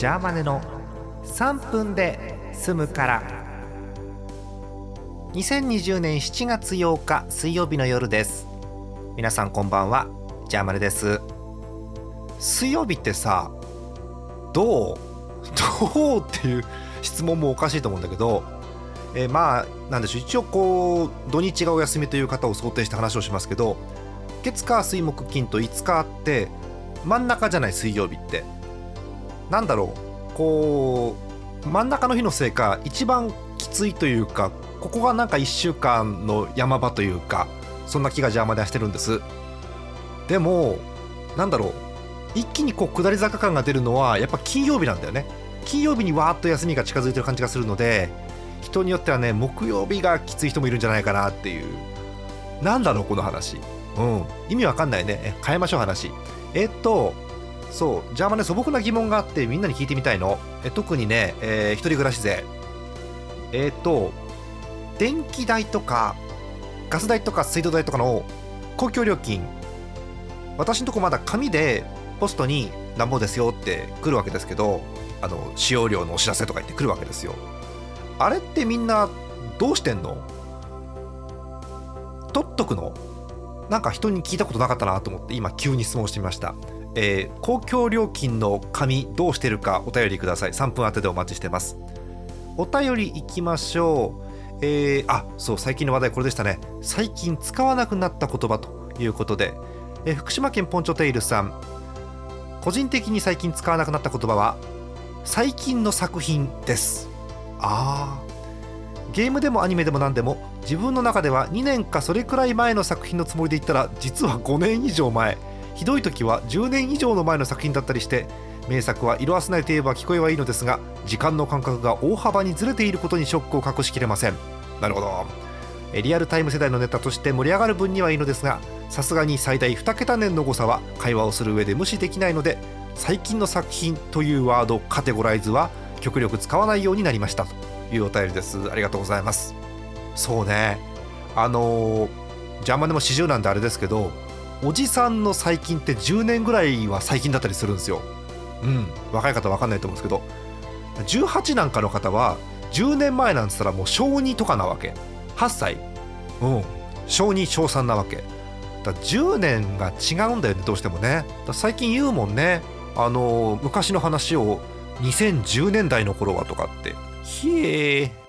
ジャーマネの3分で済むから。2020年7月8日水曜日の夜です。皆さんこんばんは。ジャーマネです。水曜日ってさどうどうっていう質問もおかしいと思うんだけど、えー、まあなんでしょう。一応こう土日がお休みという方を想定して話をしますけど月火水木金と5日あって真ん中じゃない水曜日って。なんだろう。こう真ん中の日のせいか一番きついというかここがなんか1週間の山場というかそんな気が邪魔でしてるんです。でもなんだろう。一気にこう下り坂感が出るのはやっぱ金曜日なんだよね。金曜日にわーっと休みが近づいてる感じがするので人によってはね木曜日がきつい人もいるんじゃないかなっていう。なんだろうこの話。うん。意味わかんないね。変えましょう話。えっとそうじゃあまね素朴な疑問があってみんなに聞いてみたいの。え特にね、えー、一人暮らし税。えっと電気代とかガス代とか水道代とかの公共料金。私のとこまだ紙でポストになんぼですよって来るわけですけどあの使用量のお知らせとか言って来るわけですよ。あれってみんなどうしてんの？取っとくの？なんか人に聞いたことなかったなと思って今急に質問してみました、えー、公共料金の紙どうしてるかお便りください。3分当てでお待ちしてます。お便りいきましょう。えー、あそう最近の話題これでしたね。最近使わなくなった言葉ということで、えー、福島県ポンチョテイルさん。個人的に最近使わなくなった言葉は最近の作品です。あー。ゲームでもアニメでも何でも自分の中では2年かそれくらい前の作品のつもりで言ったら実は5年以上前。ひどい時は10年以上の前の作品だったりして名作は色あせないと言えば聞こえはいいのですが時間の感覚が大幅にずれていることにショックを隠しきれません。なるほど。リアルタイム世代のネタとして盛り上がる分にはいいのですがさすがに最大2桁年の誤差は会話をする上で無視できないので最近の作品というワードカテゴライズは極力使わないようになりました。というお便りです。ありがとうございます。そうね。あのー、邪魔でも40なんであれですけどおじさんの最近って10年ぐらいは最近だったりするんですよ。うん。若い方分かんないと思うんですけど。18なんかの方は10年前なんつったらもう小2とかなわけ。8歳。うん。小2小3なわけ。だ10年が違うんだよねどうしてもね。最近言うもんね。あの、昔の話を2010年代の頃はとかって。ひえ